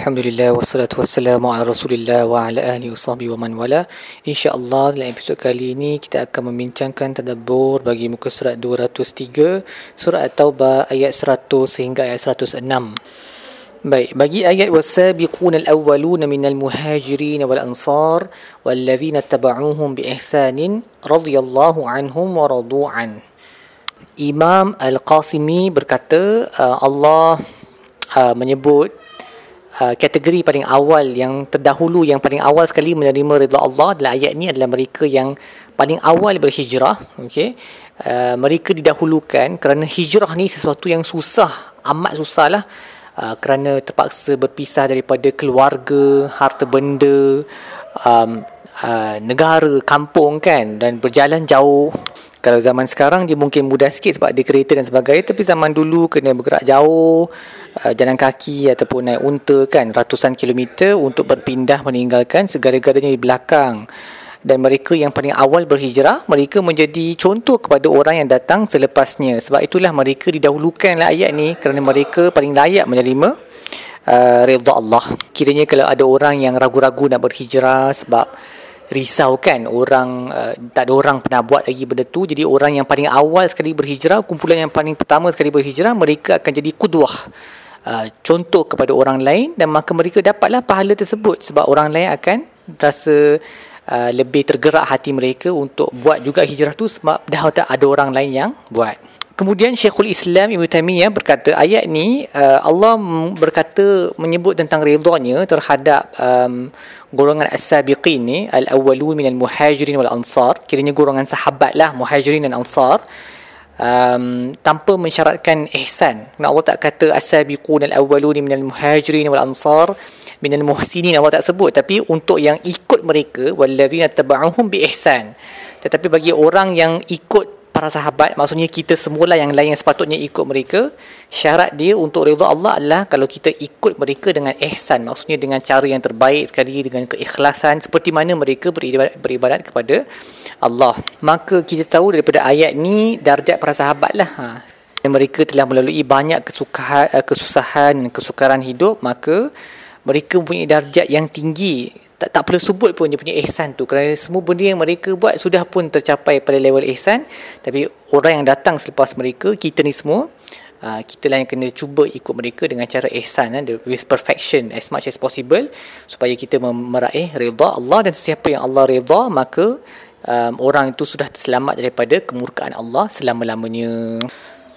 Alhamdulillah wassalatu wassalamu ala Rasulillah wa ala ahli wa sahbihi wa man wala. Insya-Allah dalam episod kali ini kita akan membincangkan tadabbur bagi muka surat 203 surah At-Taubah ayat 100 sehingga ayat 106. Baik, bagi ayat wasabiqun al-awwalun minal muhajirin wal ansar wallazina tabauhum bi ihsanin radhiyallahu anhum wa radu an. Imam Al-Qasimi berkata uh, Allah uh, menyebut uh, kategori paling awal yang terdahulu yang paling awal sekali menerima ridha Allah dalam ayat ini adalah mereka yang paling awal berhijrah okey? Uh, mereka didahulukan kerana hijrah ni sesuatu yang susah amat susah lah uh, kerana terpaksa berpisah daripada keluarga harta benda um, uh, negara kampung kan dan berjalan jauh kalau zaman sekarang dia mungkin mudah sikit sebab ada kereta dan sebagainya. Tapi zaman dulu kena bergerak jauh uh, jalan kaki ataupun naik unta kan ratusan kilometer untuk berpindah meninggalkan segala-galanya di belakang. Dan mereka yang paling awal berhijrah mereka menjadi contoh kepada orang yang datang selepasnya. Sebab itulah mereka didahulukan lah ayat ni kerana mereka paling layak menerima uh, redha Allah. Kiranya kalau ada orang yang ragu-ragu nak berhijrah sebab risau kan orang uh, tak ada orang pernah buat lagi benda tu. Jadi orang yang paling awal sekali berhijrah kumpulan yang paling pertama sekali berhijrah mereka akan jadi kudwah uh, contoh kepada orang lain dan maka mereka dapatlah pahala tersebut sebab orang lain akan rasa uh, lebih tergerak hati mereka untuk buat juga hijrah tu sebab dah ada orang lain yang buat Kemudian Syekhul Islam Ibn Taymiyah berkata ayat ni uh, Allah berkata menyebut tentang redanya terhadap um, golongan as-sabiqin ni al-awwalun minal muhajirin wal ansar. Kiranya golongan sahabat lah muhajirin dan ansar um, tanpa mensyaratkan ihsan. Allah tak kata as-sabiqun al-awwalun minal muhajirin wal ansar minal muhsinin Allah tak sebut. Tapi untuk yang ikut mereka wallazina tabauhum bi ihsan. Tetapi bagi orang yang ikut para sahabat. Maksudnya kita semula yang lain yang sepatutnya ikut mereka. Syarat dia untuk redha Allah adalah kalau kita ikut mereka dengan ihsan. Maksudnya dengan cara yang terbaik sekali dengan keikhlasan seperti mana mereka beribadat, beribadat kepada Allah. Maka kita tahu daripada ayat ni darjat para sahabat lah. Ha. mereka telah melalui banyak kesukahan, eh, kesusahan kesukaran hidup. Maka mereka mempunyai darjat yang tinggi tak, tak perlu sebut pun dia punya ihsan tu. Kerana semua benda yang mereka buat sudah pun tercapai pada level ihsan. Tapi orang yang datang selepas mereka kita ni semua uh, kita lah yang kena cuba ikut mereka dengan cara ihsan uh, with perfection as much as possible supaya kita meraih redha Allah. Dan sesiapa yang Allah redha maka um, orang itu sudah selamat daripada kemurkaan Allah selama-lamanya.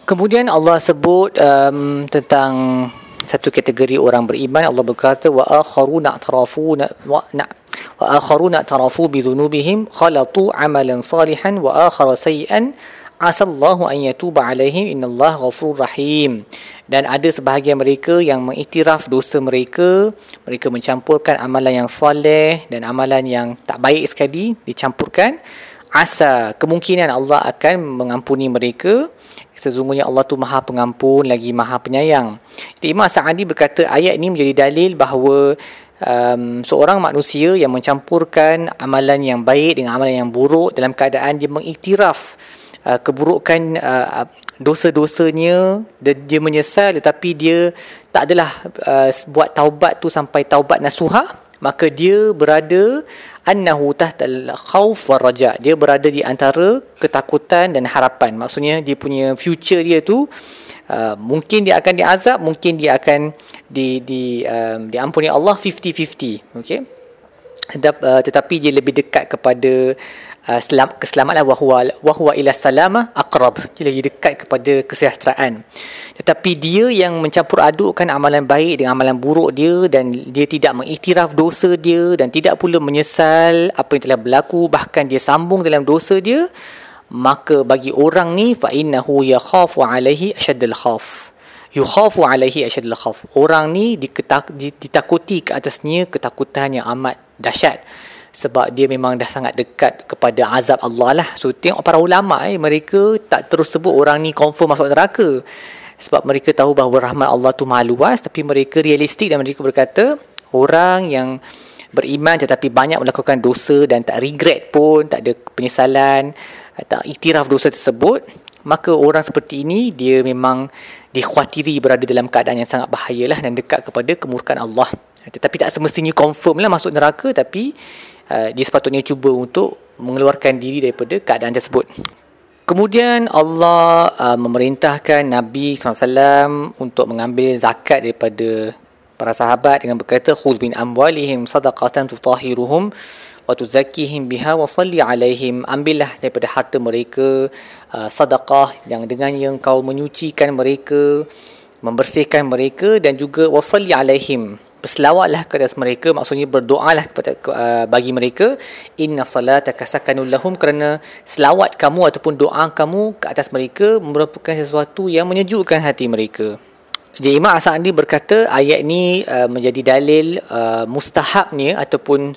Kemudian Allah sebut um, tentang satu kategori orang beriman Allah berkata wa akharuna tarafu wa na wa akharuna tarafu bi dhunubihim khalatu amalan salihan wa akhara sayyi'an asallahu an yatuba alaihim innallaha ghafurur rahim. Dan ada sebahagian mereka yang mengiktiraf dosa mereka mereka mencampurkan amalan yang soleh dan amalan yang tak baik sekali dicampurkan asa kemungkinan Allah akan mengampuni mereka sesungguhnya Allah tu maha pengampun lagi maha penyayang. Jadi Imam Sa'adi berkata ayat ini menjadi dalil bahawa um, seorang manusia yang mencampurkan amalan yang baik dengan amalan yang buruk dalam keadaan dia mengiktiraf uh, keburukan uh, dosa-dosanya dia, dia menyesal tetapi dia tak adalah uh, buat taubat tu sampai taubat nasuha maka dia berada annahu tahtal khauf war raja. Dia berada di antara ketakutan dan harapan. Maksudnya dia punya future dia tu uh, mungkin dia akan diazab mungkin dia akan di di um, diampuni Allah 50-50 okey tetapi dia lebih dekat kepada uh, selam, keselamatan wahwa wahwa ila salama aqrab. Dia lagi dekat kepada kesejahteraan tetapi dia yang mencampur adukkan amalan baik dengan amalan buruk dia dan dia tidak mengiktiraf dosa dia dan tidak pula menyesal apa yang telah berlaku bahkan dia sambung dalam dosa dia maka bagi orang ni fa innahu yakhafu alaihi ashaddal khaf yukhafu alaihi ashaddal khaf orang ni diketak, ditakuti ke atasnya ketakutan yang amat dahsyat sebab dia memang dah sangat dekat kepada azab Allah lah. So tengok para ulama eh mereka tak terus sebut orang ni confirm masuk neraka. Sebab mereka tahu bahawa rahmat Allah tu maha luas tapi mereka realistik dan mereka berkata orang yang beriman tetapi banyak melakukan dosa dan tak regret pun, tak ada penyesalan, tak iktiraf dosa tersebut, maka orang seperti ini dia memang dikhawatiri berada dalam keadaan yang sangat bahayalah dan dekat kepada kemurkaan Allah tetapi tak semestinya confirm lah masuk neraka tapi uh, dia sepatutnya cuba untuk mengeluarkan diri daripada keadaan tersebut. Kemudian Allah uh, memerintahkan Nabi SAW untuk mengambil zakat daripada para sahabat dengan berkata khudh bin amwalihim sadaqatan tutahiruhum wa tuzakkihim biha wa salli alaihim. Ambillah daripada harta mereka uh, sedekah yang dengan yang kau menyucikan mereka membersihkan mereka dan juga wa salli alaihim berselawatlah ke atas mereka. Maksudnya berdoalah kepada uh, bagi mereka. Inna salataka sakanul lahum kerana selawat kamu ataupun doa kamu ke atas mereka merupakan sesuatu yang menyejukkan hati mereka jadi Imam As-Sa'di berkata ayat ini uh, menjadi dalil uh, mustahabnya ataupun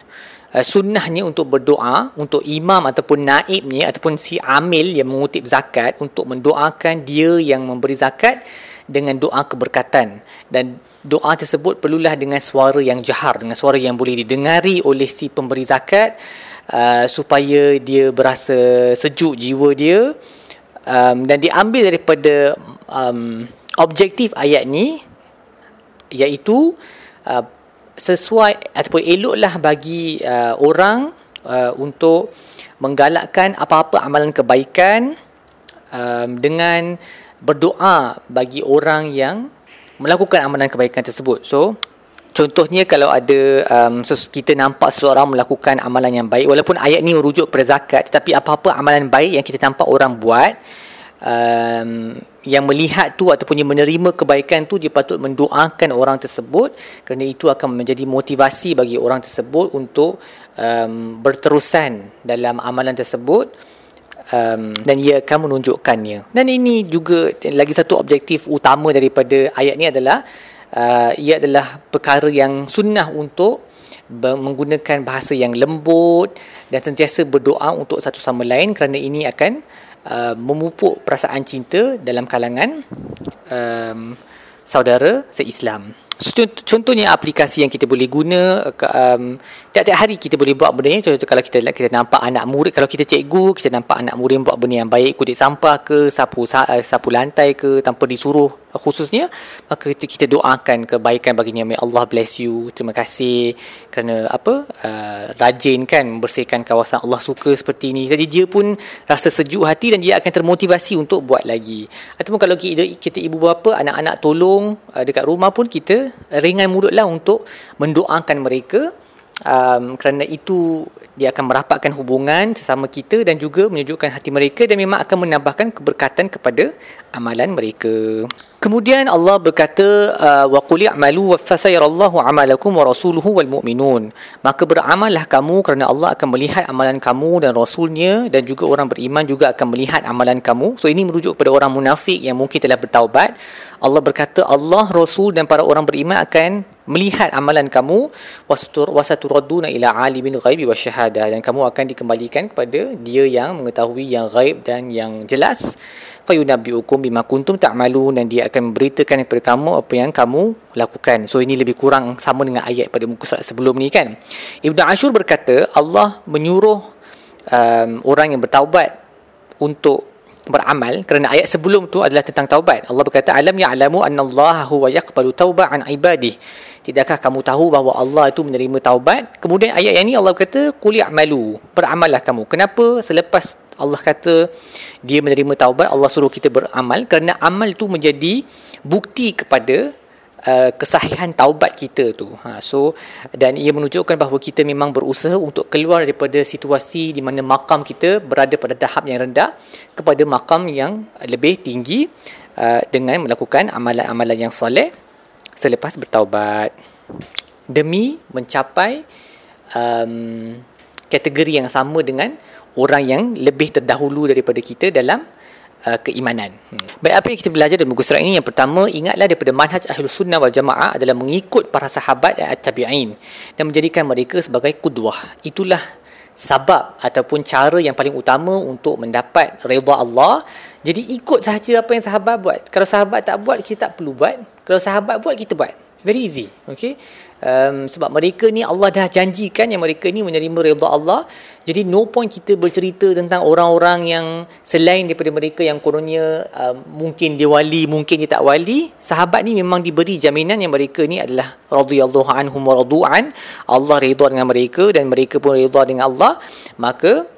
uh, sunnahnya untuk berdoa untuk imam ataupun naibnya ataupun si amil yang mengutip zakat untuk mendoakan dia yang memberi zakat dengan doa keberkatan. Dan doa tersebut perlulah dengan suara yang jahar dengan suara yang boleh didengari oleh si pemberi zakat uh, supaya dia berasa sejuk jiwa dia. Um, dan diambil daripada um, objektif ayat ni iaitu uh, sesuai ataupun eloklah bagi uh, orang uh, untuk menggalakkan apa-apa amalan kebaikan um, dengan berdoa bagi orang yang melakukan amalan kebaikan tersebut. So contohnya kalau ada um, kita nampak seseorang melakukan amalan yang baik walaupun ayat ni merujuk pada zakat tetapi apa-apa amalan baik yang kita nampak orang buat um, yang melihat tu ataupun yang menerima kebaikan tu dia patut mendoakan orang tersebut. Kerana itu akan menjadi motivasi bagi orang tersebut untuk um, berterusan dalam amalan tersebut um, dan ia akan menunjukkannya. Dan ini juga lagi satu objektif utama daripada ayat ni adalah uh, ia adalah perkara yang sunnah untuk menggunakan bahasa yang lembut dan sentiasa berdoa untuk satu sama lain. Kerana ini akan uh, memupuk perasaan cinta dalam kalangan um, saudara seislam. Contohnya aplikasi yang kita boleh guna um, Tiap-tiap hari kita boleh buat benda ni Contoh kalau kita kita nampak anak murid Kalau kita cikgu Kita nampak anak murid buat benda yang baik Kutip sampah ke Sapu, sapu lantai ke Tanpa disuruh khususnya maka kita, kita doakan kebaikan baginya. May Allah bless you. Terima kasih kerana apa uh, rajin kan membersihkan kawasan Allah suka seperti ini. Jadi dia pun rasa sejuk hati dan dia akan termotivasi untuk buat lagi. Ataupun kalau kita, kita ibu bapa anak-anak tolong uh, dekat rumah pun kita ringan mulutlah untuk mendoakan mereka um, kerana itu dia akan merapatkan hubungan sesama kita dan juga menyejukkan hati mereka dan memang akan menambahkan keberkatan kepada amalan mereka. Kemudian Allah berkata uh, wa qul i'malu wa fasayarallahu 'amalakum wa rasuluhu wal mu'minun. Maka beramallah kamu kerana Allah akan melihat amalan kamu dan rasulnya dan juga orang beriman juga akan melihat amalan kamu. So ini merujuk kepada orang munafik yang mungkin telah bertaubat. Allah berkata Allah, Rasul dan para orang beriman akan melihat amalan kamu wasaturaduna ila alimin ghaibi wasyahada dan kamu akan dikembalikan kepada dia yang mengetahui yang gaib dan yang jelas fayunabbiukum bima kuntum ta'malun dan dia akan memberitakan kepada kamu apa yang kamu lakukan so ini lebih kurang sama dengan ayat pada muka surat sebelum ni kan Ibnu Ashur berkata Allah menyuruh um, orang yang bertaubat untuk beramal kerana ayat sebelum tu adalah tentang taubat. Allah berkata alam ya'lamu anna Allah huwa yaqbalu tauba an ibadih. Tidakkah kamu tahu bahawa Allah itu menerima taubat? Kemudian ayat yang ni Allah berkata qul ya'malu, beramallah kamu. Kenapa selepas Allah kata dia menerima taubat, Allah suruh kita beramal kerana amal tu menjadi bukti kepada Uh, kesahihan taubat kita tu. Ha, so dan ia menunjukkan bahawa kita memang berusaha untuk keluar daripada situasi di mana makam kita berada pada tahap yang rendah kepada makam yang lebih tinggi uh, dengan melakukan amalan-amalan yang soleh selepas bertaubat demi mencapai um, kategori yang sama dengan orang yang lebih terdahulu daripada kita dalam uh, keimanan. Hmm. Baik apa yang kita belajar dalam buku surat ini yang pertama ingatlah daripada manhaj Ahlus Sunnah wal Jamaah adalah mengikut para sahabat dan tabi'in dan menjadikan mereka sebagai kudwah. Itulah sebab ataupun cara yang paling utama untuk mendapat redha Allah. Jadi ikut sahaja apa yang sahabat buat. Kalau sahabat tak buat kita tak perlu buat. Kalau sahabat buat kita buat. Very easy okay? Um, sebab mereka ni Allah dah janjikan yang mereka ni menerima redha Allah. Jadi no point kita bercerita tentang orang-orang yang selain daripada mereka yang kononnya um, mungkin dia wali mungkin dia tak wali. Sahabat ni memang diberi jaminan yang mereka ni adalah radhiyallahu anhum wa radu'an. Allah redha dengan mereka dan mereka pun redha dengan Allah. Maka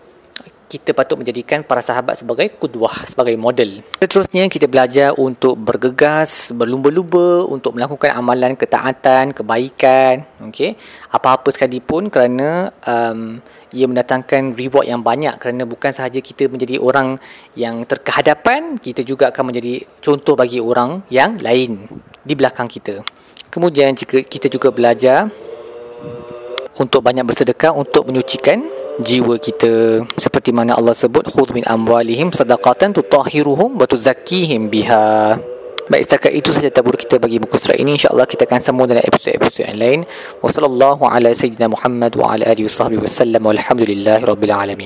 kita patut menjadikan para sahabat sebagai kudwah, sebagai model. Seterusnya kita belajar untuk bergegas, berlumba-lumba untuk melakukan amalan ketaatan, kebaikan, okey. Apa-apa sekalipun kerana um, ia mendatangkan reward yang banyak kerana bukan sahaja kita menjadi orang yang terkehadapan, kita juga akan menjadi contoh bagi orang yang lain di belakang kita. Kemudian jika kita juga belajar untuk banyak bersedekah untuk menyucikan jiwa kita seperti mana Allah sebut khudh min amwalihim sadaqatan tutahhiruhum wa tuzakkihim biha. Baik setakat itu saja tabur kita bagi buku surat ini. Insyaallah kita akan sambung dalam episod-episod yang lain. Wa sallallahu ala sayyidina Muhammad wa ala alihi wasallam walhamdulillahi rabbil alamin